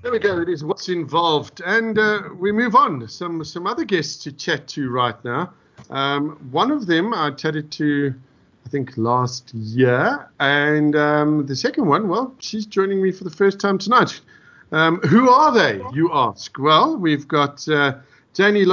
There we go. It is what's involved, and uh, we move on. Some some other guests to chat to right now. Um, one of them I chatted to, I think last year, and um, the second one, well, she's joining me for the first time tonight. Um, who are they? You ask. Well, we've got uh, Janie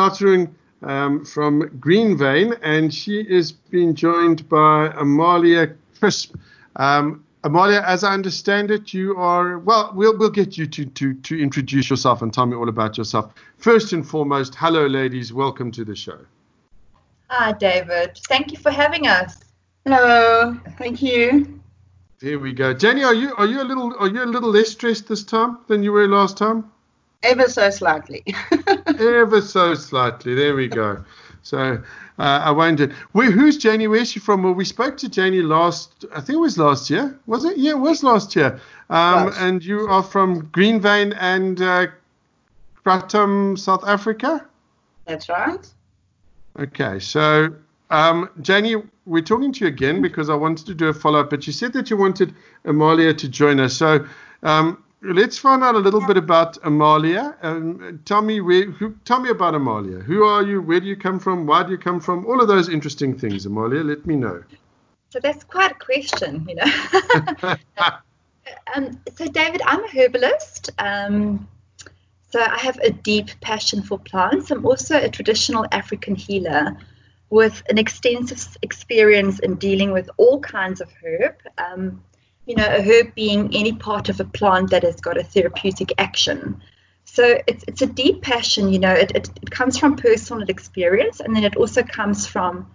um, from Green Vein, and she is being joined by Amalia Crisp. Um, Amalia, as I understand it, you are well. We'll we'll get you to to to introduce yourself and tell me all about yourself. First and foremost, hello, ladies. Welcome to the show. Hi, David. Thank you for having us. Hello. Thank you. Here we go. Jenny, are you are you a little are you a little less stressed this time than you were last time? Ever so slightly. Ever so slightly. There we go. So uh, I wondered, where, who's Janie? Where's she from? Well, we spoke to Janie last, I think it was last year. Was it? Yeah, it was last year. Um, and you are from Green Vein and uh, Kratom, South Africa? That's right. Okay, so um, Janie, we're talking to you again because I wanted to do a follow up, but you said that you wanted Amalia to join us. So um, let's find out a little bit about Amalia. Um, tell me where, who, tell me about Amalia. Who are you? Where do you come from? Why do you come from? All of those interesting things, Amalia. Let me know. So that's quite a question, you know. um, so David, I'm a herbalist. Um, so I have a deep passion for plants. I'm also a traditional African healer with an extensive experience in dealing with all kinds of herb. Um, you know, a herb being any part of a plant that has got a therapeutic action. So it's, it's a deep passion, you know, it, it, it comes from personal experience and then it also comes from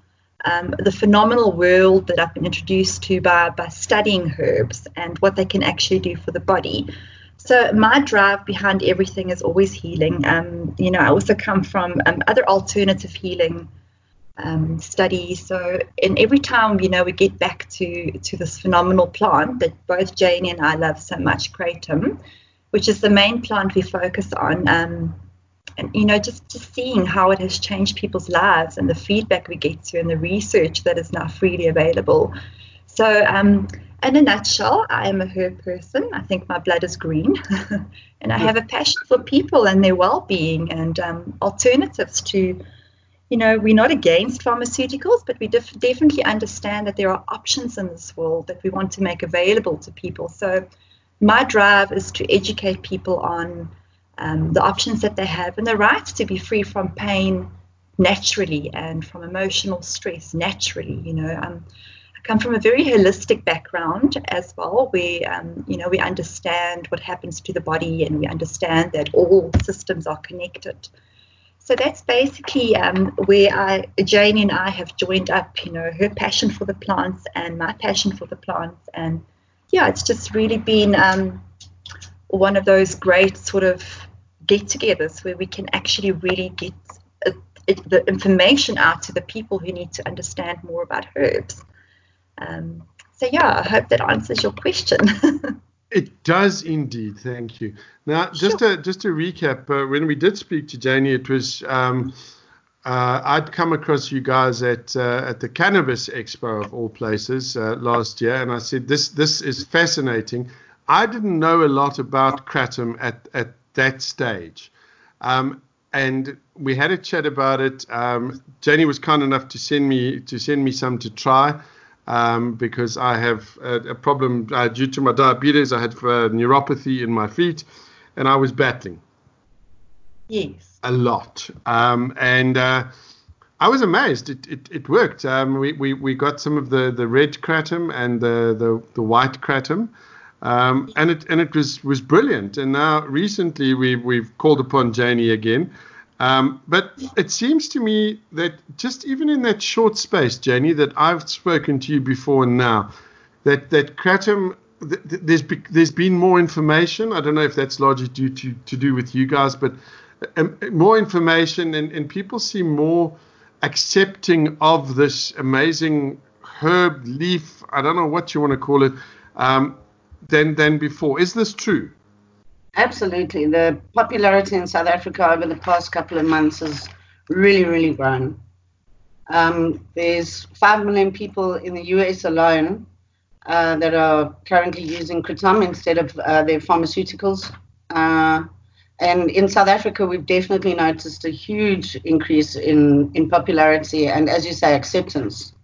um, the phenomenal world that I've been introduced to by, by studying herbs and what they can actually do for the body. So my drive behind everything is always healing. Um, you know, I also come from um, other alternative healing um, study. So, and every time you know we get back to to this phenomenal plant that both Jane and I love so much, kratom, which is the main plant we focus on. Um, and you know, just just seeing how it has changed people's lives and the feedback we get to and the research that is now freely available. So, um, in a nutshell, I am a herb person. I think my blood is green, and I have a passion for people and their well-being and um, alternatives to you know, we're not against pharmaceuticals, but we def- definitely understand that there are options in this world that we want to make available to people. So, my drive is to educate people on um, the options that they have and the right to be free from pain naturally and from emotional stress naturally. You know, um, I come from a very holistic background as well, where um, you know we understand what happens to the body and we understand that all systems are connected. So that's basically um, where I, Janie and I have joined up, you know, her passion for the plants and my passion for the plants. And yeah, it's just really been um, one of those great sort of get togethers where we can actually really get uh, the information out to the people who need to understand more about herbs. Um, so yeah, I hope that answers your question. It does indeed. Thank you. Now, just sure. to just to recap, uh, when we did speak to Janie, it was um, uh, I'd come across you guys at uh, at the Cannabis Expo of all places uh, last year, and I said this this is fascinating. I didn't know a lot about kratom at at that stage. Um, and we had a chat about it. Um, Janie was kind enough to send me to send me some to try um, because I have a, a problem uh, due to my diabetes. I had uh, neuropathy in my feet, and I was battling. Yes. A lot, um, and uh, I was amazed. It it, it worked. Um, we, we we got some of the, the red kratom and the the, the white kratom. Um, and it and it was was brilliant. And now recently we we've called upon Janie again, um, but it seems to me that just even in that short space, Janie, that I've spoken to you before and now, that that kratom, th- th- there's be- there's been more information. I don't know if that's largely due to to do with you guys, but um, more information and, and people seem more accepting of this amazing herb leaf. I don't know what you want to call it. Um, than than before. Is this true? Absolutely. The popularity in South Africa over the past couple of months has really, really grown. Um, there's 5 million people in the US alone uh, that are currently using kratom instead of uh, their pharmaceuticals Uh, and in South Africa, we've definitely noticed a huge increase in, in popularity and, as you say, acceptance.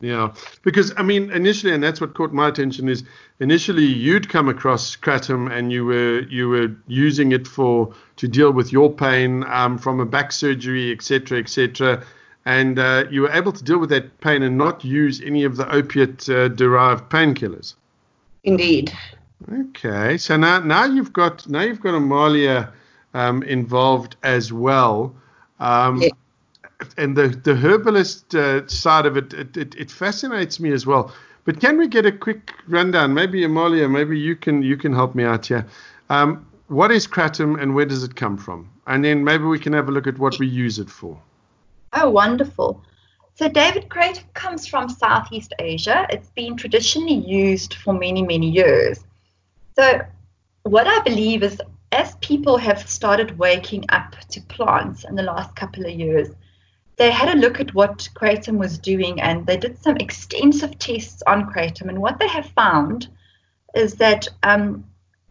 Yeah, because I mean, initially, and that's what caught my attention is initially you'd come across kratom and you were you were using it for to deal with your pain um, from a back surgery, etc., etc., and uh, you were able to deal with that pain and not use any of the opiate-derived uh, painkillers. Indeed. Okay, so now now you've got now you've got Amalia um, involved as well. Um, yeah and the the herbalist uh, side of it, it, it, it fascinates me as well. But can we get a quick rundown? Maybe Amalia, maybe you can you can help me out here. Um, what is kratom and where does it come from? And then maybe we can have a look at what we use it for. Oh, wonderful. So, David, kratom comes from Southeast Asia. It's been traditionally used for many, many years. So, what I believe is as people have started waking up to plants in the last couple of years, they had a look at what Kratom was doing and they did some extensive tests on Kratom. And what they have found is that um,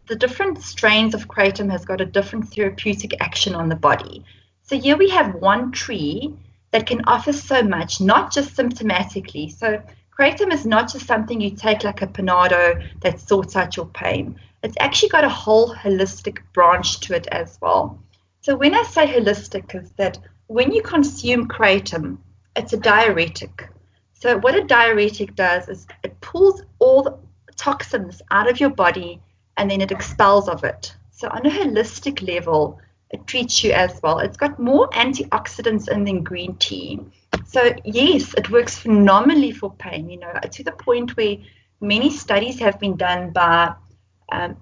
the different strains of Kratom has got a different therapeutic action on the body. So here we have one tree that can offer so much, not just symptomatically. So Kratom is not just something you take like a Panado that sorts out your pain. It's actually got a whole holistic branch to it as well. So when I say holistic, is that when you consume kratom, it's a diuretic. So what a diuretic does is it pulls all the toxins out of your body and then it expels of it. So on a holistic level, it treats you as well. It's got more antioxidants in than green tea. So yes, it works phenomenally for pain. You know, to the point where many studies have been done by um,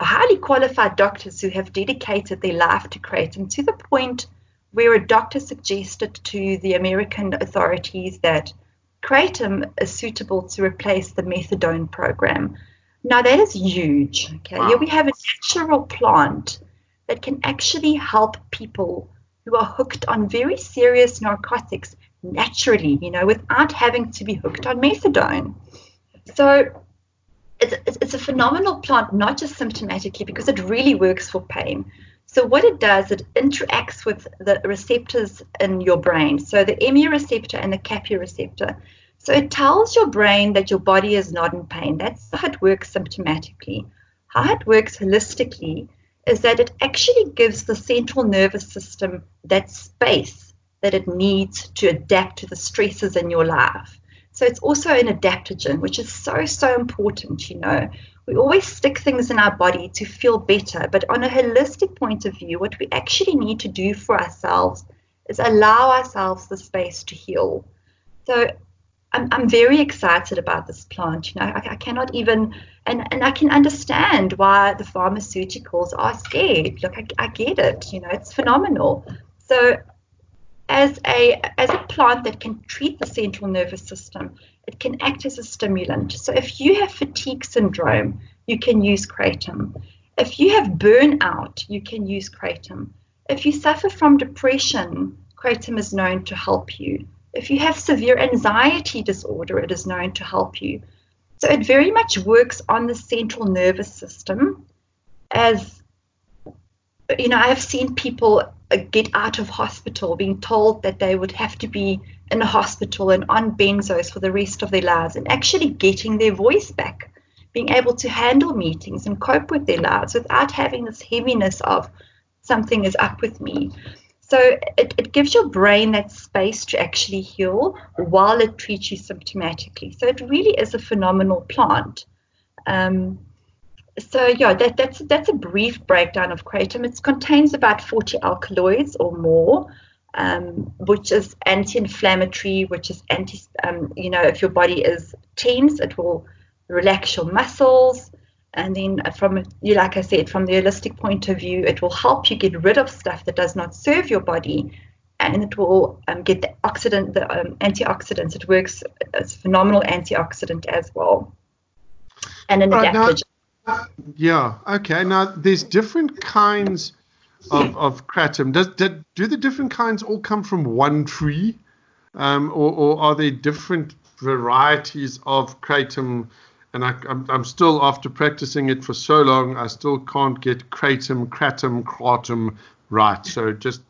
highly qualified doctors who have dedicated their life to kratom to the point where a doctor suggested to the American authorities that kratom is suitable to replace the methadone program. Now that is huge. Okay, wow. here we have a natural plant that can actually help people who are hooked on very serious narcotics naturally, you know, without having to be hooked on methadone. So it's, it's a phenomenal plant, not just symptomatically, because it really works for pain, so what it does, it interacts with the receptors in your brain. So the MU receptor and the kappa receptor. So it tells your brain that your body is not in pain. That's how it works symptomatically. How it works holistically is that it actually gives the central nervous system that space that it needs to adapt to the stresses in your life. So it's also an adaptogen, which is so, so important, you know we always stick things in our body to feel better. But on a holistic point of view, what we actually need to do for ourselves is allow ourselves the space to heal. So I'm, I'm very excited about this plant. You know, I, I cannot even, and, and I can understand why the pharmaceuticals are scared. Look, I, I get it. You know, it's phenomenal. So as a as a plant that can treat the central nervous system, it can act as a stimulant. So if you have fatigue syndrome, you can use kratom. If you have burnout, you can use kratom. If you suffer from depression, kratom is known to help you. If you have severe anxiety disorder, it is known to help you. So it very much works on the central nervous system as you know, I have seen people uh, get out of hospital being told that they would have to be in a hospital and on benzos for the rest of their lives and actually getting their voice back, being able to handle meetings and cope with their lives without having this heaviness of something is up with me. So it, it gives your brain that space to actually heal while it treats you symptomatically. So it really is a phenomenal plant. Um, so yeah, that, that's that's a brief breakdown of kratom. It contains about 40 alkaloids or more, um, which is anti-inflammatory, which is anti, um, you know, if your body is tense, it will relax your muscles. And then from, you like I said, from the holistic point of view, it will help you get rid of stuff that does not serve your body, and it will um, get the oxidant, the um, antioxidants. It works as a phenomenal antioxidant as well, and an adaptogen. Yeah. Okay. Now there's different kinds of, of kratom. Does, do, do the different kinds all come from one tree, um, or, or, are there different varieties of kratom and I, am I'm still after practicing it for so long, I still can't get kratom, kratom, kratom right. So just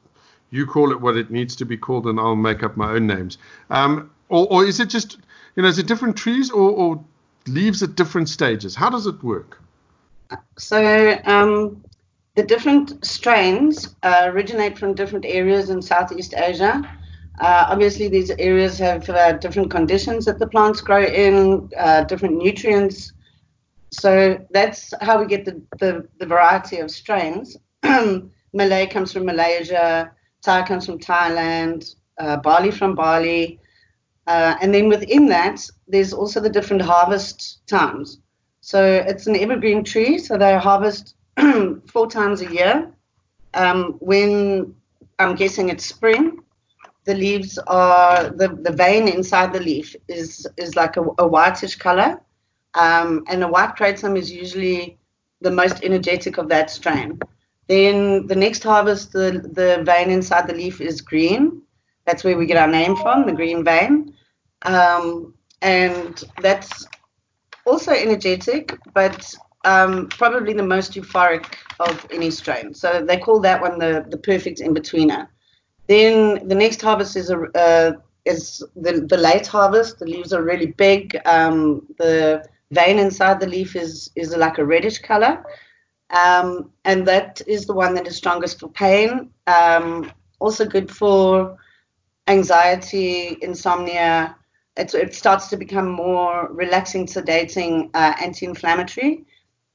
you call it what it needs to be called, and I'll make up my own names. Um, or, or is it just you know, is it different trees or, or leaves at different stages? How does it work? So um, the different strains uh, originate from different areas in Southeast Asia. Uh, obviously, these areas have uh, different conditions that the plants grow in, uh, different nutrients. So that's how we get the, the, the variety of strains. Malay comes from Malaysia, Thai comes from Thailand, uh, Bali from Bali. Uh, and then within that, there's also the different harvest times. So it's an evergreen tree, so they harvest four times a year. Um, when I'm guessing it's spring, the leaves are the, the vein inside the leaf is is like a, a whitish color, um, and a white kratom is usually the most energetic of that strain. Then the next harvest, the the vein inside the leaf is green. That's where we get our name from, the green vein, um, and that's also energetic, but um, probably the most euphoric of any strain. So they call that one the, the perfect in betweener. Then the next harvest is a uh, is the, the late harvest. The leaves are really big. Um, the vein inside the leaf is is like a reddish color, um, and that is the one that is strongest for pain. Um, also good for anxiety, insomnia. It, it starts to become more relaxing, sedating, uh, anti-inflammatory.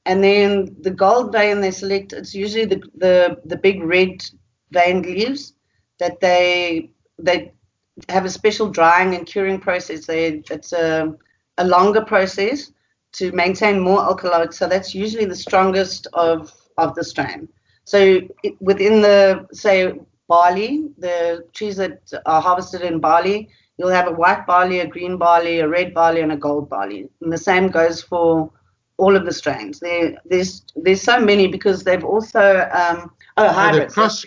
And then the gold vein they select, it's usually the, the, the big red veined leaves that they they have a special drying and curing process. They, it's a, a longer process to maintain more alkaloids. So that's usually the strongest of, of the strain. So it, within the, say, Bali, the trees that are harvested in Bali, you'll have a white Bali, a green Bali, a red Bali, and a gold Bali. And the same goes for all of the strains. There, there's there's so many because they've also um, oh hybrids, cross-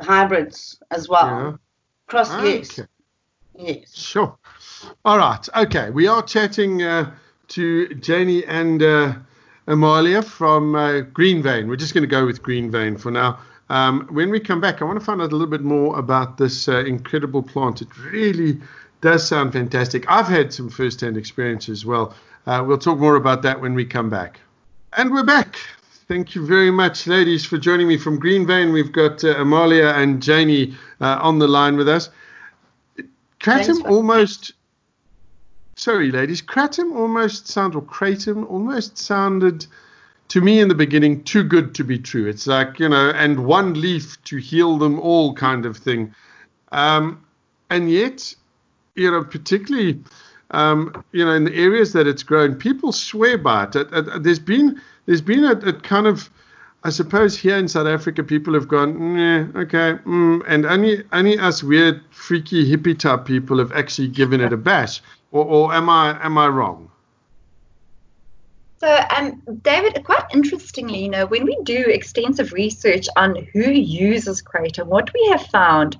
hybrids as well. Yeah. Cross okay. yes, yes. Sure. All right. Okay. We are chatting uh, to Janie and uh, Amalia from uh, Green Vein. We're just going to go with Green Vein for now. Um, when we come back, I want to find out a little bit more about this uh, incredible plant. It really does sound fantastic. I've had some first-hand experience as well. Uh, we'll talk more about that when we come back. And we're back. Thank you very much, ladies, for joining me from Green Vein. We've got uh, Amalia and Janie uh, on the line with us. Kratom almost. Sorry, ladies. Kratom almost sounded, or Kratom almost sounded to me in the beginning too good to be true. It's like, you know, and one leaf to heal them all kind of thing. Um, and yet, you know, particularly um, you know, in the areas that it's grown, people swear by it. there's been there's been a, a, kind of, I suppose here in South Africa, people have gone, yeah, okay, mm, and only only us weird, freaky hippie type people have actually given it a bash. Or, or am I am I wrong? So, um, David, quite interestingly, you know, when we do extensive research on who uses Kratom, what we have found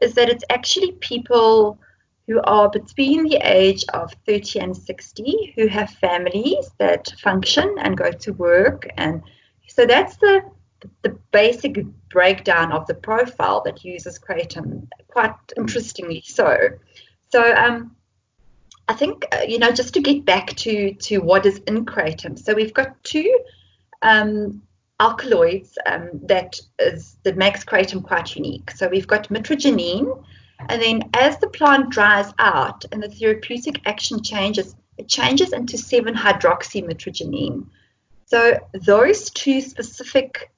is that it's actually people who are between the age of 30 and 60 who have families that function and go to work. And so that's the the basic breakdown of the profile that uses kratom quite interestingly so. So um I think uh, you know just to get back to to what is in kratom so we've got two um, alkaloids um, that is that makes kratom quite unique so we've got mitragynine and then as the plant dries out and the therapeutic action changes, it changes into 7 hydroxymitragynine. So those two specific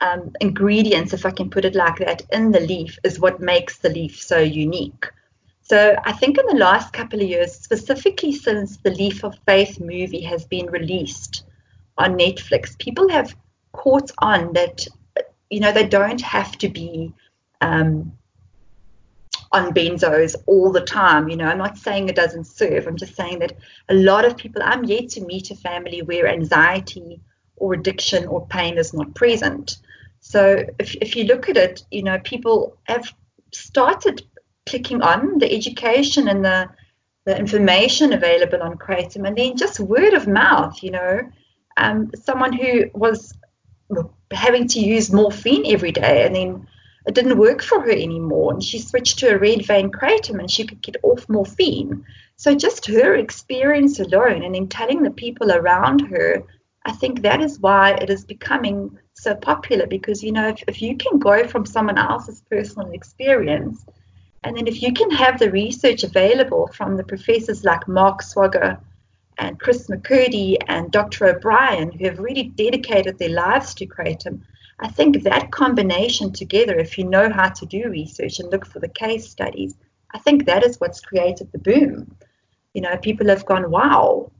um, ingredients, if I can put it like that, in the leaf is what makes the leaf so unique. So I think in the last couple of years, specifically since the Leaf of Faith movie has been released on Netflix, people have caught on that you know they don't have to be um, on benzos all the time. You know, I'm not saying it doesn't serve. I'm just saying that a lot of people, I'm yet to meet a family where anxiety or addiction or pain is not present. So if, if you look at it, you know, people have started clicking on the education and the the information available on kratom, and then just word of mouth. You know, um, someone who was having to use morphine every day, and then it didn't work for her anymore, and she switched to a red vein kratom, and she could get off morphine. So just her experience alone, and then telling the people around her, I think that is why it is becoming so popular because you know if, if you can go from someone else's personal experience and then if you can have the research available from the professors like Mark Swogger and Chris McCurdy and Dr. O'Brien, who have really dedicated their lives to Kratom, I think that combination together, if you know how to do research and look for the case studies, I think that is what's created the boom. You know, people have gone, wow.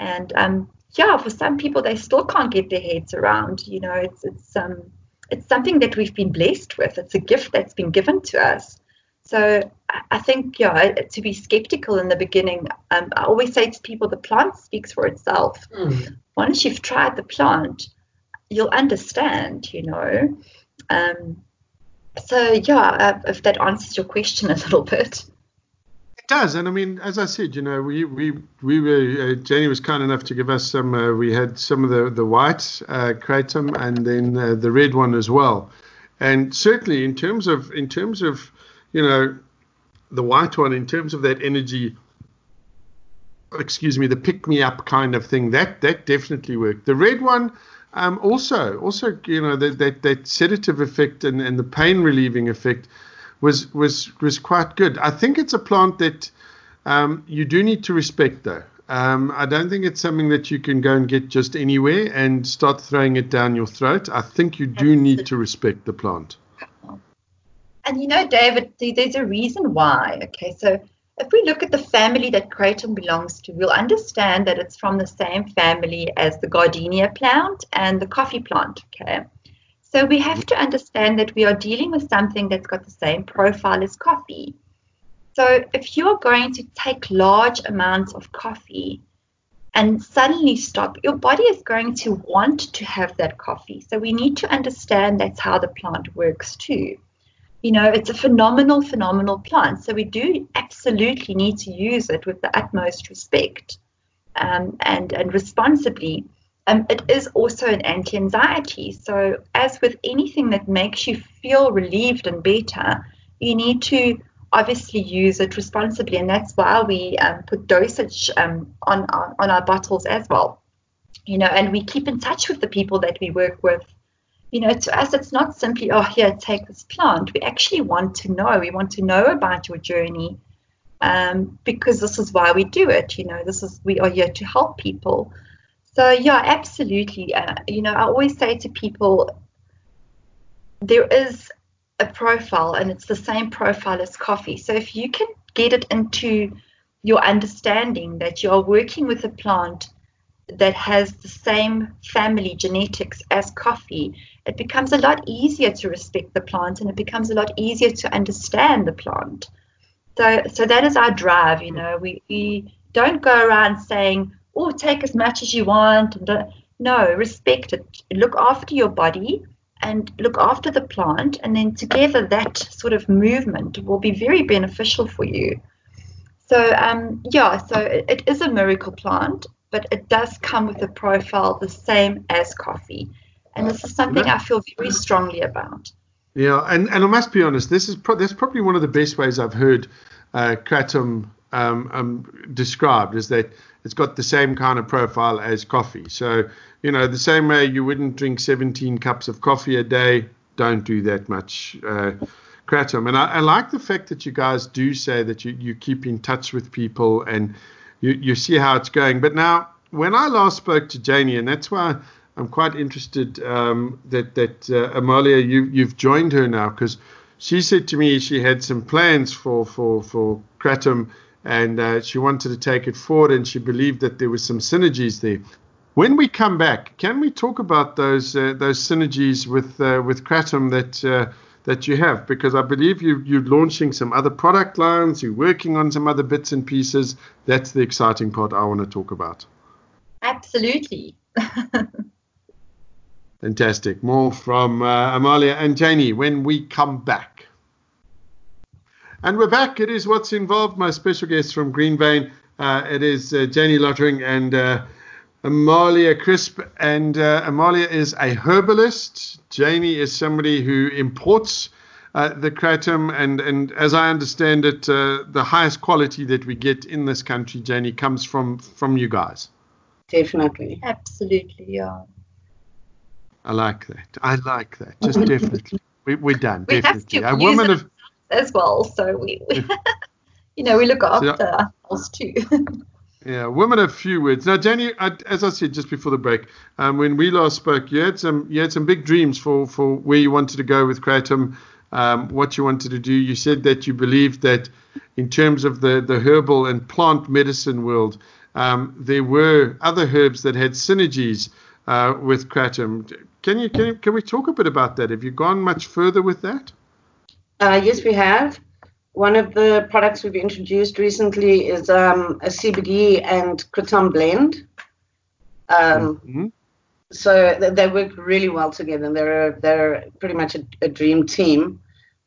And um, yeah, for some people, they still can't get their heads around. You know, it's it's um, it's something that we've been blessed with. It's a gift that's been given to us. So I think, yeah, to be skeptical in the beginning, um, I always say to people, the plant speaks for itself. Mm. Once you've tried the plant, you'll understand, you know. Um, so yeah, uh, if that answers your question a little bit. It does, and I mean, as I said, you know, we we we were uh, Janie was kind enough to give us some. Uh, we had some of the the white uh, kratom and then uh, the red one as well, and certainly in terms of in terms of you know the white one in terms of that energy. Excuse me, the pick me up kind of thing. That that definitely worked. The red one. Um, also, also, you know, that, that, that sedative effect and, and the pain relieving effect was was was quite good. I think it's a plant that um, you do need to respect, though. Um, I don't think it's something that you can go and get just anywhere and start throwing it down your throat. I think you do need to respect the plant. And you know, David, there's a reason why. Okay, so if we look at the family that kratom belongs to, we'll understand that it's from the same family as the gardenia plant and the coffee plant. Okay. So we have to understand that we are dealing with something that's got the same profile as coffee. So if you're going to take large amounts of coffee and suddenly stop, your body is going to want to have that coffee. So we need to understand that's how the plant works too. You know, it's a phenomenal, phenomenal plant. So we do absolutely need to use it with the utmost respect um, and, and responsibly um, it is also an anti anxiety. So, as with anything that makes you feel relieved and better, you need to obviously use it responsibly. And that's why we um, put dosage um, on, our, on our bottles as well. You know, and we keep in touch with the people that we work with. You know, to us, it's not simply, oh, here, take this plant. We actually want to know. We want to know about your journey um, because this is why we do it. You know, this is, we are here to help people. So yeah, absolutely. Uh, you know, I always say to people, there is a profile, and it's the same profile as coffee. So if you can get it into your understanding that you are working with a plant that has the same family genetics as coffee, it becomes a lot easier to respect the plant and it becomes a lot easier to understand the plant. So, so that is our drive. You know, we, we don't go around saying, oh, take as much as you want. No, respect it. Look after your body and look after the plant. And then together, that sort of movement will be very beneficial for you. So, um, yeah, so it, it is a miracle plant, but it does come with a profile the same as coffee. And this is something I feel very strongly about. Yeah, and, and I must be honest, this is pro- that's probably one of the best ways I've heard uh, kratom um, um, described is that it's got the same kind of profile as coffee. So, you know, the same way you wouldn't drink 17 cups of coffee a day, don't do that much uh, kratom. And I, I, like the fact that you guys do say that you, you keep in touch with people and you, you see how it's going. But now, when I last spoke to Janie, and that's why I'm quite interested um, that that uh, Amalia, you you've joined her now because she said to me she had some plans for for for kratom and uh, she wanted to take it forward and she believed that there were some synergies there. When we come back, can we talk about those uh, those synergies with uh, with Kratom that uh, that you have? Because I believe you you're launching some other product lines, you're working on some other bits and pieces. That's the exciting part I want to talk about. Absolutely. Fantastic. More from uh, Amalia and Janie when we come back. And we're back. It is What's Involved. My special guest from Green Vein. Uh, it is uh, Janie Lottering and uh, Amalia Crisp. And uh, Amalia is a herbalist. Janie is somebody who imports uh, the kratom. And, and as I understand it, uh, the highest quality that we get in this country, Janie, comes from, from you guys. Definitely. Absolutely, yeah. I like that. I like that. Just definitely. We, we're done. We definitely. have a to use woman it of as well, so we, we you know, we look after ourselves too. Yeah, women of few words. Now, Jenny, I, as I said just before the break, um, when we last spoke, you had some you had some big dreams for for where you wanted to go with Kratom, um, what you wanted to do. You said that you believed that in terms of the the herbal and plant medicine world, um, there were other herbs that had synergies uh, with Kratom. Can you can can we talk a bit about that? Have you gone much further with that? Uh, yes, we have. One of the products we've introduced recently is um, a CBD and kratom blend. Um, mm-hmm. So th- they work really well together. They're they're pretty much a, a dream team.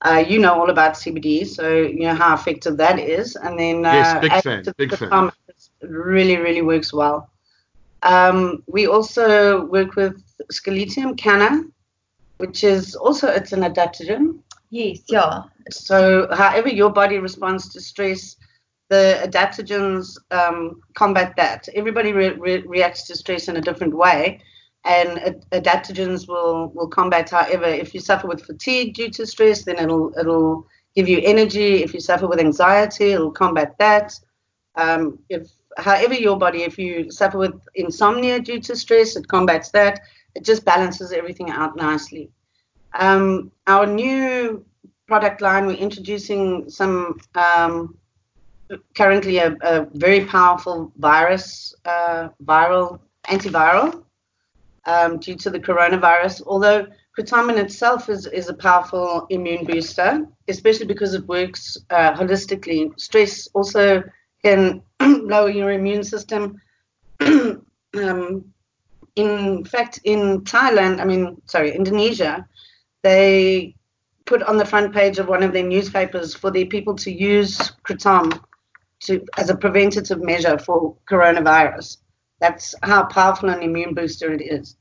Uh, you know all about CBD, so you know how effective that is. And then uh, yes, big fan, big fan. It really really works well. Um, we also work with Sceletium kanna, which is also it's an adaptogen. Yes, yeah. So, however your body responds to stress, the adaptogens um, combat that. Everybody re- re- reacts to stress in a different way, and ad- adaptogens will will combat. However, if you suffer with fatigue due to stress, then it'll it'll give you energy. If you suffer with anxiety, it'll combat that. Um, if however your body, if you suffer with insomnia due to stress, it combats that. It just balances everything out nicely. Um, our new product line, we're introducing some um, currently a, a, very powerful virus, uh, viral antiviral um, due to the coronavirus. Although Kratom itself is, is a powerful immune booster, especially because it works uh, holistically. Stress also can lower your immune system. um, in fact, in Thailand, I mean, sorry, Indonesia, they put on the front page of one of their newspapers for their people to use kratom to as a preventative measure for coronavirus. That's how powerful an immune booster it is.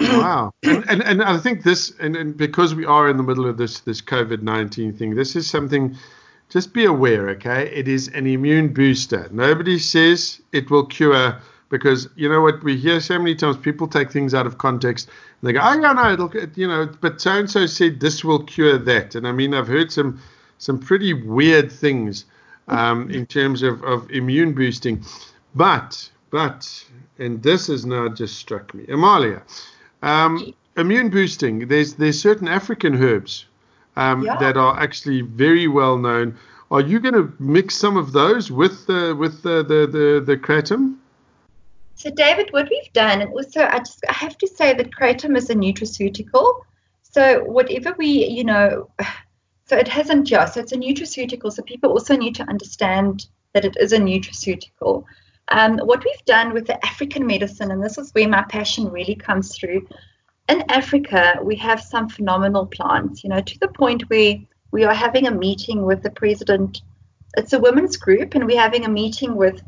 wow, and, and and I think this, and, and because we are in the middle of this this COVID nineteen thing, this is something. Just be aware, okay? It is an immune booster. Nobody says it will cure because you know what we hear so many times people take things out of context. And they go oh yeah no it'll you know but so and so said this will cure that. And i mean i've heard some some pretty weird things um, in terms of, of immune boosting. But but and this has now just struck me. Amalia um, immune boosting there's there's certain african herbs um, yeah. that are actually very well known. Are you going to mix some of those with the with the the the, the kratom so, David, what we've done, and also I just I have to say that kratom is a nutraceutical. So, whatever we, you know, so it hasn't just, so it's a nutraceutical. So, people also need to understand that it is a nutraceutical. Um, what we've done with the African medicine, and this is where my passion really comes through. In Africa, we have some phenomenal plants, you know, to the point where we are having a meeting with the president. It's a women's group, and we're having a meeting with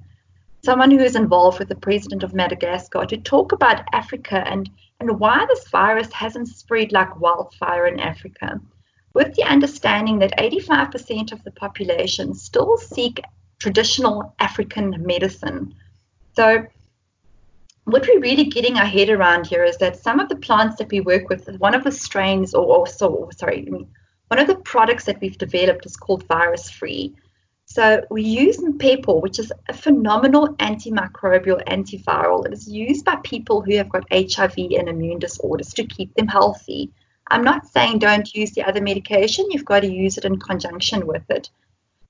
someone who is involved with the president of Madagascar to talk about Africa and, and why this virus hasn't spread like wildfire in Africa, with the understanding that 85% of the population still seek traditional African medicine. So, what we're really getting our head around here is that some of the plants that we work with, one of the strains, or, or so, sorry, one of the products that we've developed is called virus free. So we use Mpepo, which is a phenomenal antimicrobial antiviral. It is used by people who have got HIV and immune disorders to keep them healthy. I'm not saying don't use the other medication, you've got to use it in conjunction with it.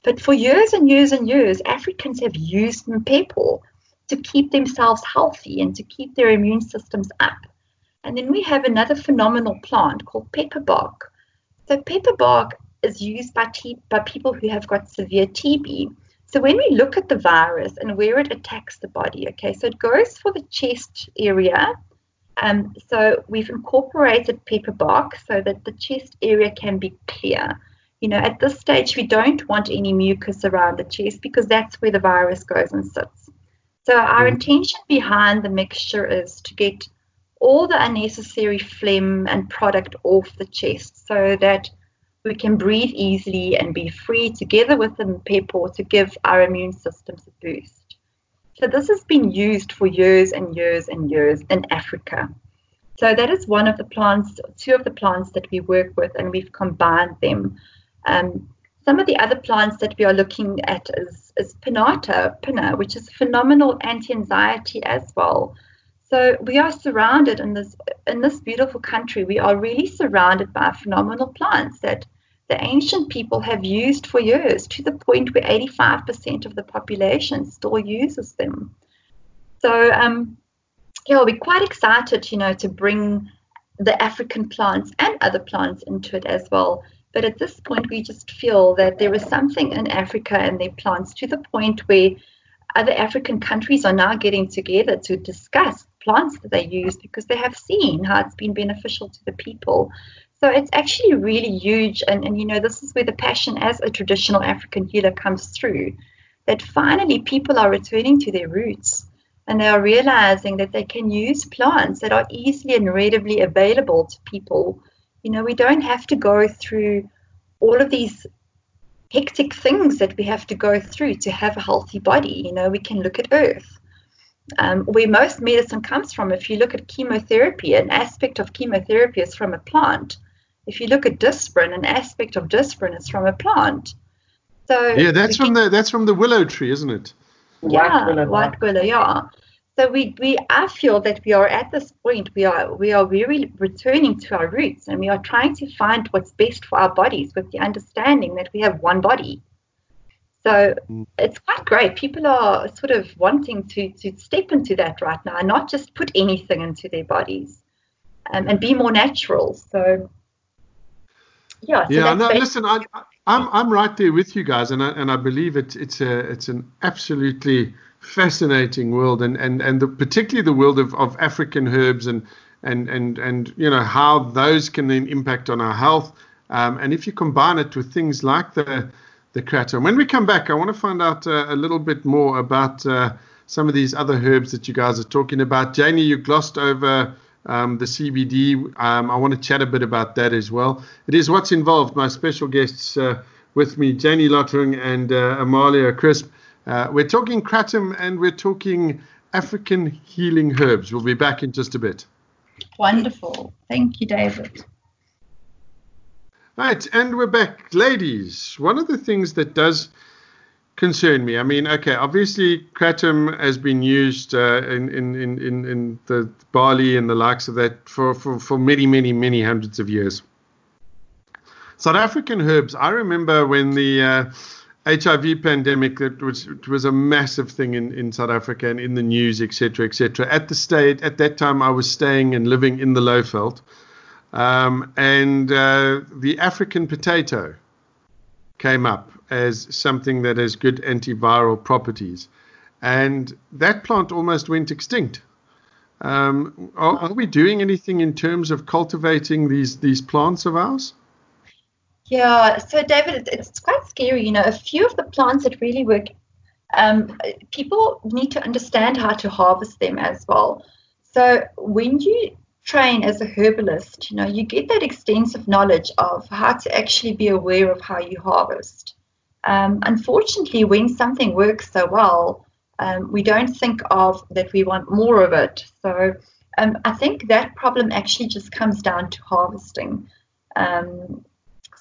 But for years and years and years, Africans have used Mpepo to keep themselves healthy and to keep their immune systems up. And then we have another phenomenal plant called pepper bark. So pepper bark is used by, T- by people who have got severe TB. So when we look at the virus and where it attacks the body, okay, so it goes for the chest area. Um, so we've incorporated pepper bark so that the chest area can be clear. You know, at this stage, we don't want any mucus around the chest because that's where the virus goes and sits. So our mm. intention behind the mixture is to get all the unnecessary phlegm and product off the chest so that we can breathe easily and be free together with the pepper to give our immune systems a boost. So this has been used for years and years and years in Africa. So that is one of the plants, two of the plants that we work with, and we've combined them. Um, some of the other plants that we are looking at is, is Pinnata, Pinna, which is phenomenal anti-anxiety as well. So we are surrounded in this in this beautiful country. We are really surrounded by phenomenal plants that the ancient people have used for years to the point where 85% of the population still uses them. So um, yeah, we're quite excited, you know, to bring the African plants and other plants into it as well. But at this point, we just feel that there is something in Africa and their plants to the point where other African countries are now getting together to discuss plants that they use because they have seen how it's been beneficial to the people. So it's actually really huge. And, and you know, this is where the passion as a traditional African healer comes through that finally people are returning to their roots and they are realizing that they can use plants that are easily and readily available to people. You know, we don't have to go through all of these hectic things that we have to go through to have a healthy body. You know, we can look at earth um, where most medicine comes from. If you look at chemotherapy, an aspect of chemotherapy is from a plant. If you look at Disprin, an aspect of Disprin is from a plant. So yeah, that's from the that's from the willow tree, isn't it? Yeah, white willow, white willow yeah. So we, we I feel that we are at this point we are we are really returning to our roots and we are trying to find what's best for our bodies with the understanding that we have one body. So mm. it's quite great. People are sort of wanting to, to step into that right now and not just put anything into their bodies um, and be more natural. So, yeah. So yeah, no, listen, I, I'm, I'm right there with you guys, and I, and I believe it, it's, a, it's an absolutely fascinating world, and, and, and the, particularly the world of, of African herbs and, and, and, and you know how those can then impact on our health. Um, and if you combine it with things like the the kratom. When we come back, I want to find out uh, a little bit more about uh, some of these other herbs that you guys are talking about. Janie, you glossed over um, the CBD. Um, I want to chat a bit about that as well. It is what's involved. My special guests uh, with me, Janie Lottering and uh, Amalia Crisp. Uh, we're talking kratom and we're talking African healing herbs. We'll be back in just a bit. Wonderful. Thank you, David. Right, and we're back. Ladies, one of the things that does concern me, I mean, okay, obviously kratom has been used uh, in, in, in, in the Bali and the likes of that for, for, for many, many, many hundreds of years. South African herbs, I remember when the uh, HIV pandemic, that was, was a massive thing in, in South Africa and in the news, etc., etc. At the state, at that time, I was staying and living in the Lowveld. Um, and uh, the African potato came up as something that has good antiviral properties. And that plant almost went extinct. Um, are, are, we doing anything in terms of cultivating these, these plants of ours? Yeah, so David, it's quite scary. You know, a few of the plants that really work, um, people need to understand how to harvest them as well. So when you train as a herbalist, you know, you get that extensive knowledge of how to actually be aware of how you harvest. Um, unfortunately, when something works so well, um, we don't think of that we want more of it. So um, I think that problem actually just comes down to harvesting. Um,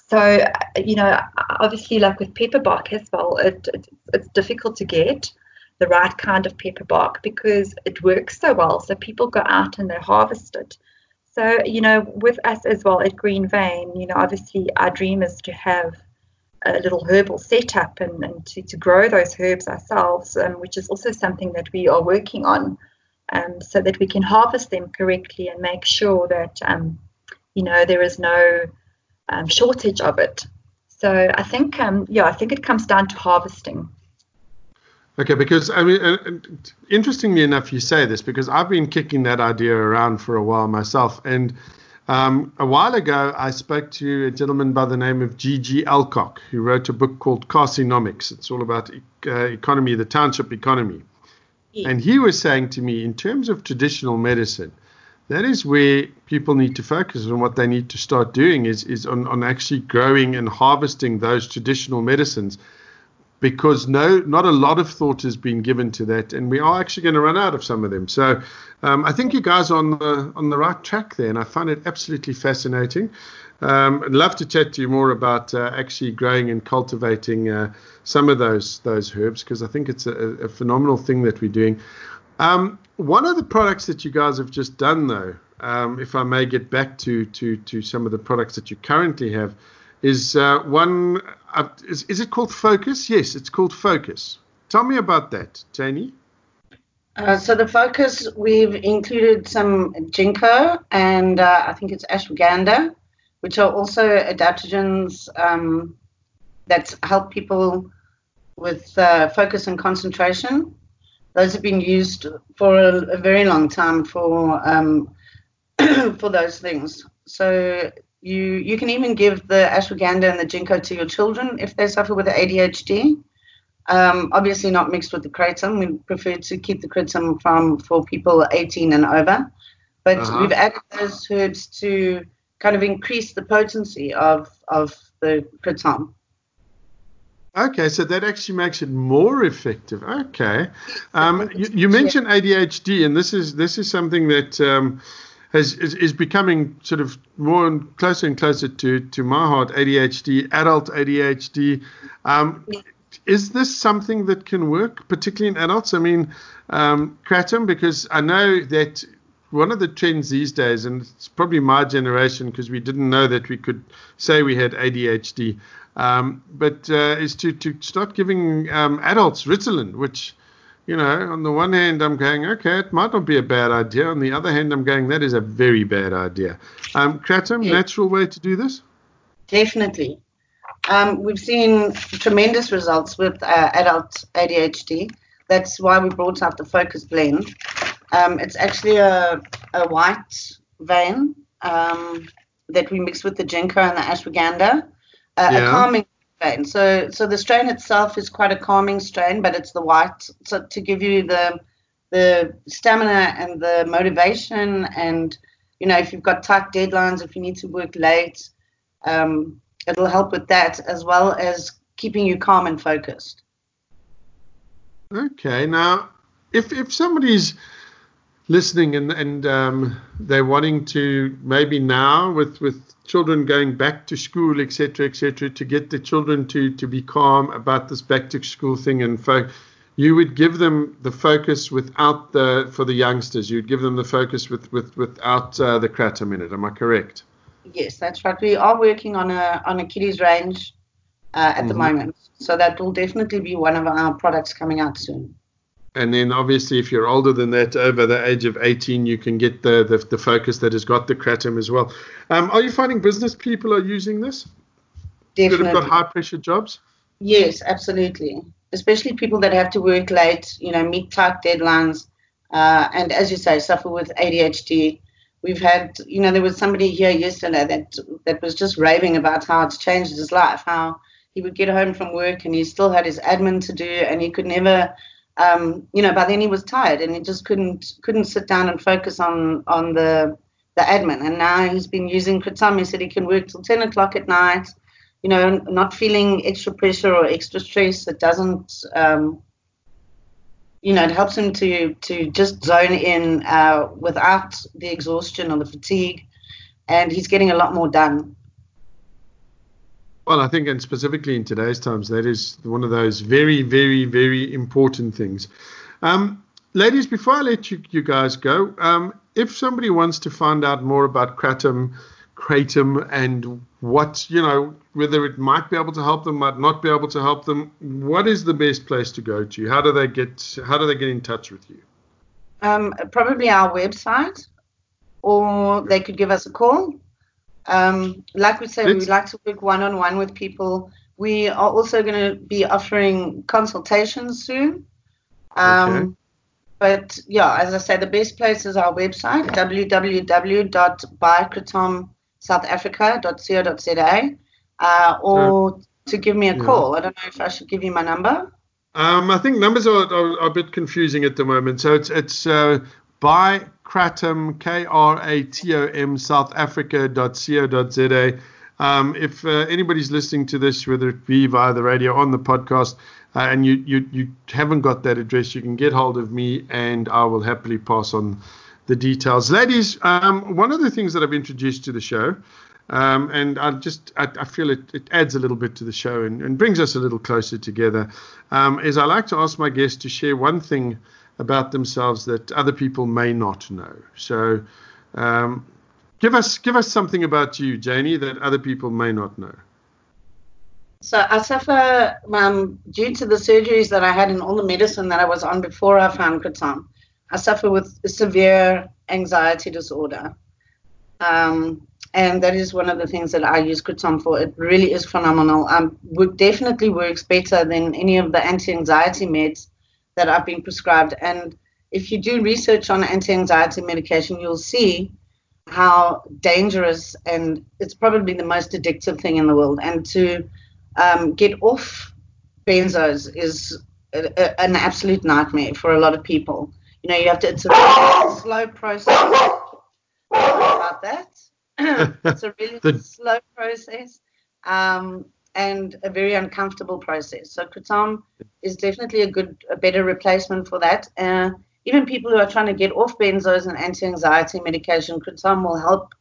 so, you know, obviously, like with pepper bark as well, it, it, it's difficult to get the right kind of pepper bark because it works so well. So people go out and they harvest it. So, you know, with us as well at Green Vein, you know, obviously our dream is to have a little herbal setup and, and to, to grow those herbs ourselves, um, which is also something that we are working on um, so that we can harvest them correctly and make sure that, um, you know, there is no um, shortage of it. So I think, um, yeah, I think it comes down to harvesting. Okay, because I mean, uh, interestingly enough, you say this because I've been kicking that idea around for a while myself, and Um, a while ago, I spoke to a gentleman by the name of G.G. Alcock, who wrote a book called KasiNomics. It's all about uh, economy, the township economy. Yeah. And he was saying to me, in terms of traditional medicine, that is where people need to focus on what they need to start doing is, is on, on actually growing and harvesting those traditional medicines because no, not a lot of thought has been given to that, and we are actually going to run out of some of them. So um, I think you guys are on the on the right track there, and I find it absolutely fascinating. Um, I'd love to chat to you more about uh, actually growing and cultivating uh, some of those those herbs because I think it's a, a, phenomenal thing that we're doing. Um, one of the products that you guys have just done, though, um, if I may get back to to to some of the products that you currently have, is uh, one. Uh, is, is it called Focus? Yes, it's called Focus. Tell me about that, Jani. Uh, so the focus we've included some ginkgo and uh, I think it's ashwagandha, which are also adaptogens um, that help people with uh, focus and concentration. Those have been used for a, a very long time for um, for those things. So you you can even give the ashwagandha and the ginkgo to your children if they suffer with ADHD. Um, obviously not mixed with the kratom. We prefer to keep the kratom from for people 18 and over. But uh-huh. we've added those herbs to kind of increase the potency of of the kratom. Okay, so that actually makes it more effective. Okay, um, you, you, mentioned ADHD, and this is this is something that um, has, is, is becoming sort of more and closer and closer to, to my heart ADHD, adult ADHD. Um, is this something that can work, particularly in adults? I mean, um, Kratom, because I know that one of the trends these days, and it's probably my generation because we didn't know that we could say we had ADHD, um, but uh, is to, to start giving um, adults Ritalin, which you know, on the one hand, I'm going, okay, it might not be a bad idea. On the other hand, I'm going, that is a very bad idea. Um, Kratom, natural way to do this? Definitely. Um, we've seen tremendous results with uh, adult ADHD. That's why we brought out the Focus Blend. Um, it's actually a, a white vein um, that we mix with the ginkgo and the ashwagandha, uh, yeah. a calming strain. So so the strain itself is quite a calming strain, but it's the white so to give you the the stamina and the motivation and you know if you've got tight deadlines, if you need to work late, um, it'll help with that as well as keeping you calm and focused. Okay, now if if somebody's listening and and um, they're wanting to maybe now with with children going back to school etc etc to get the children to to be calm about this back to school thing and fo- you would give them the focus without the for the youngsters you'd give them the focus with with without uh, the kratom in it am i correct? Yes that's right. We are working on a on a kiddies range uh, at mm-hmm. the moment. So that will definitely be one of our products coming out soon and then obviously if you're older than that over the age of 18 you can get the the, the focus that has got the kratom as well. Um, are you finding business people are using this? Definitely. that have got high pressure jobs? Yes absolutely. Especially people that have to work late you know meet tight deadlines uh, and as you say suffer with adhd we've had you know there was somebody here yesterday that that was just raving about how it's changed his life how he would get home from work and he still had his admin to do and he could never um, you know, by then he was tired and he just couldn't couldn't sit down and focus on on the the admin. And now he's been using Kratom. He said he can work till 10 o'clock at night, you know, not feeling extra pressure or extra stress. It doesn't, um, you know, it helps him to to just zone in uh, without the exhaustion or the fatigue, and he's getting a lot more done. Well, I think, and specifically in today's times, that is one of those very, very, very important things. Um, ladies, before I let you, you guys go, um, if somebody wants to find out more about Kratom, Kratom, and what, you know, whether it might be able to help them, might not be able to help them, what is the best place to go to? How do they get, how do they get in touch with you? Um, probably our website, or they could give us a call um, like we say, we like to work one on one with people. We are also going to be offering consultations soon. Um, okay. but yeah, as I say, the best place is our website, www.buykratomsouthafrica.co.za, uh, or to give me a Yeah. call. I don't know if I should give you my number. Um, I think numbers are, are, are a bit confusing at the moment. So it's it's uh, buy Kratom K R A T O M South Africa.co.za. Um, if uh, anybody's listening to this, whether it be via the radio on the podcast, uh, and you, you you haven't got that address, you can get hold of me, and I will happily pass on the details. Ladies, um, one of the things that I've introduced to the show, um, and I just I, I feel it, it adds a little bit to the show and, and brings us a little closer together, um, is I like to ask my guests to share one thing about themselves that other people may not know. So, um, give us give us something about you, Jani, that other people may not know. So I suffer um, due to the surgeries that I had and all the medicine that I was on before I found Kratom. I suffer with severe anxiety disorder. Um, and that is one of the things that I use Kratom for. It really is phenomenal. Um, it definitely works better than any of the anti-anxiety meds that I've been prescribed. And if you do research on anti-anxiety medication, you'll see how dangerous and it's probably the most addictive thing in the world. And to um, get off benzos is a, a, an absolute nightmare for a lot of people. You know, you have to. It's a really slow process. Sorry about that. it's a really The- slow process um, and a very uncomfortable process. So Kratom is definitely a good, a better replacement for that. Uh, even people who are trying to get off benzos and anti-anxiety medication, Kratom will help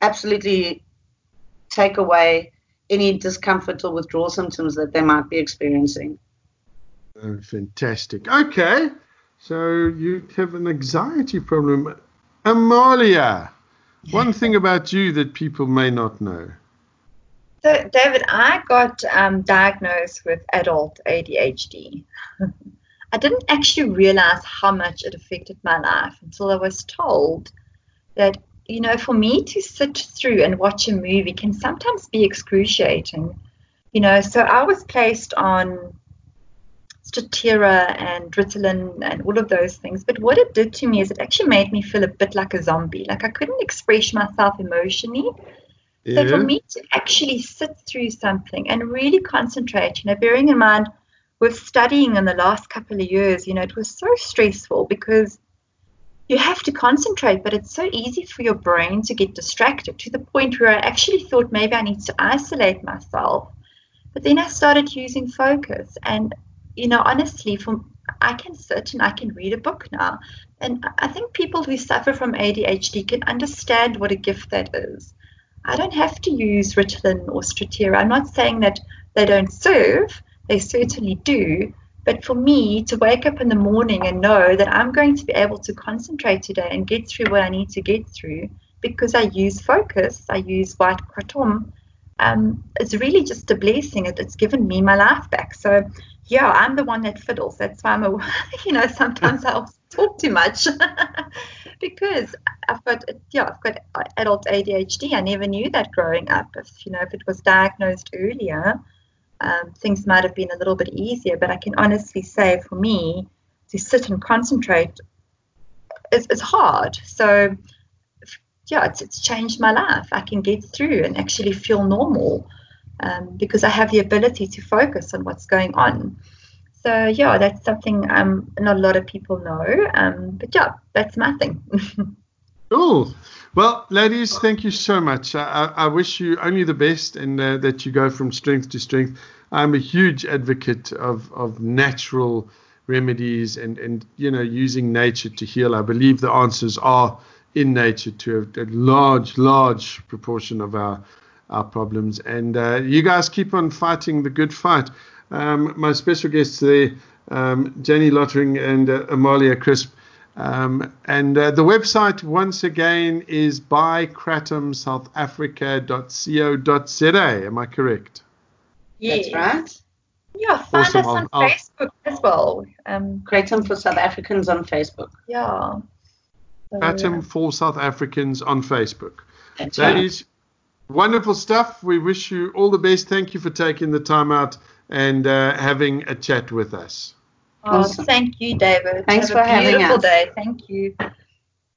absolutely take away any discomfort or withdrawal symptoms that they might be experiencing. Oh, fantastic. Okay, so you have an anxiety problem, Amalia. One thing about you that people may not know. So, David, I got um, diagnosed with adult ADHD. I didn't actually realize how much it affected my life until I was told that, you know, for me to sit through and watch a movie can sometimes be excruciating. You know, so I was placed on Strattera and Ritalin and all of those things. But what it did to me is it actually made me feel a bit like a zombie. Like I couldn't express myself emotionally. So for me to actually sit through something and really concentrate, you know, bearing in mind with studying in the last couple of years, you know, it was so stressful because you have to concentrate, but it's so easy for your brain to get distracted to the point where I actually thought maybe I need to isolate myself. But then I started using focus and you know, honestly, from I can sit and I can read a book now. And I think people who suffer from ADHD can understand what a gift that is. I don't have to use Ritalin or Strattera. I'm not saying that they don't serve, they certainly do. But for me to wake up in the morning and know that I'm going to be able to concentrate today and get through what I need to get through because I use focus, I use white kratom, um, it's really just a blessing. It, it's given me my life back. So, yeah, I'm the one that fiddles. That's why I'm a, you know, sometimes I'll talk too much because I've got, yeah, I've got adult ADHD. I never knew that growing up. If, you know, if it was diagnosed earlier, um, things might have been a little bit easier. But I can honestly say for me to sit and concentrate is, is hard. So, yeah, it's, it's changed my life. I can get through and actually feel normal um, because I have the ability to focus on what's going on. So yeah, that's something um, not a lot of people know. Um, but yeah, that's my thing. Cool. Well, ladies, thank you so much. I, I, wish you only the best and uh, that you go from strength to strength. I'm a huge advocate of, of natural remedies and, and, you know, using nature to heal. I believe the answers are in nature to a, a large, large proportion of our, our problems. And uh, you guys keep on fighting the good fight. Um, my special guests today, um, Jenny Lottering and uh, Amalia Crisp. Um, and uh, the website, once again, is buykratomsouthafrica.co.za. Am I correct? That's right. Yeah, find Awesome. us on I'll- I'll- Facebook as well. Um, Kratom for South Africans on Facebook. yeah. So, Kratom for South Africans on Facebook. That's right. Ladies, wonderful stuff. We wish you all the best. Thank you for taking the time out and uh, having a chat with us. Oh, Awesome. thank you, David. Thanks Have for a having beautiful us. day. Thank you.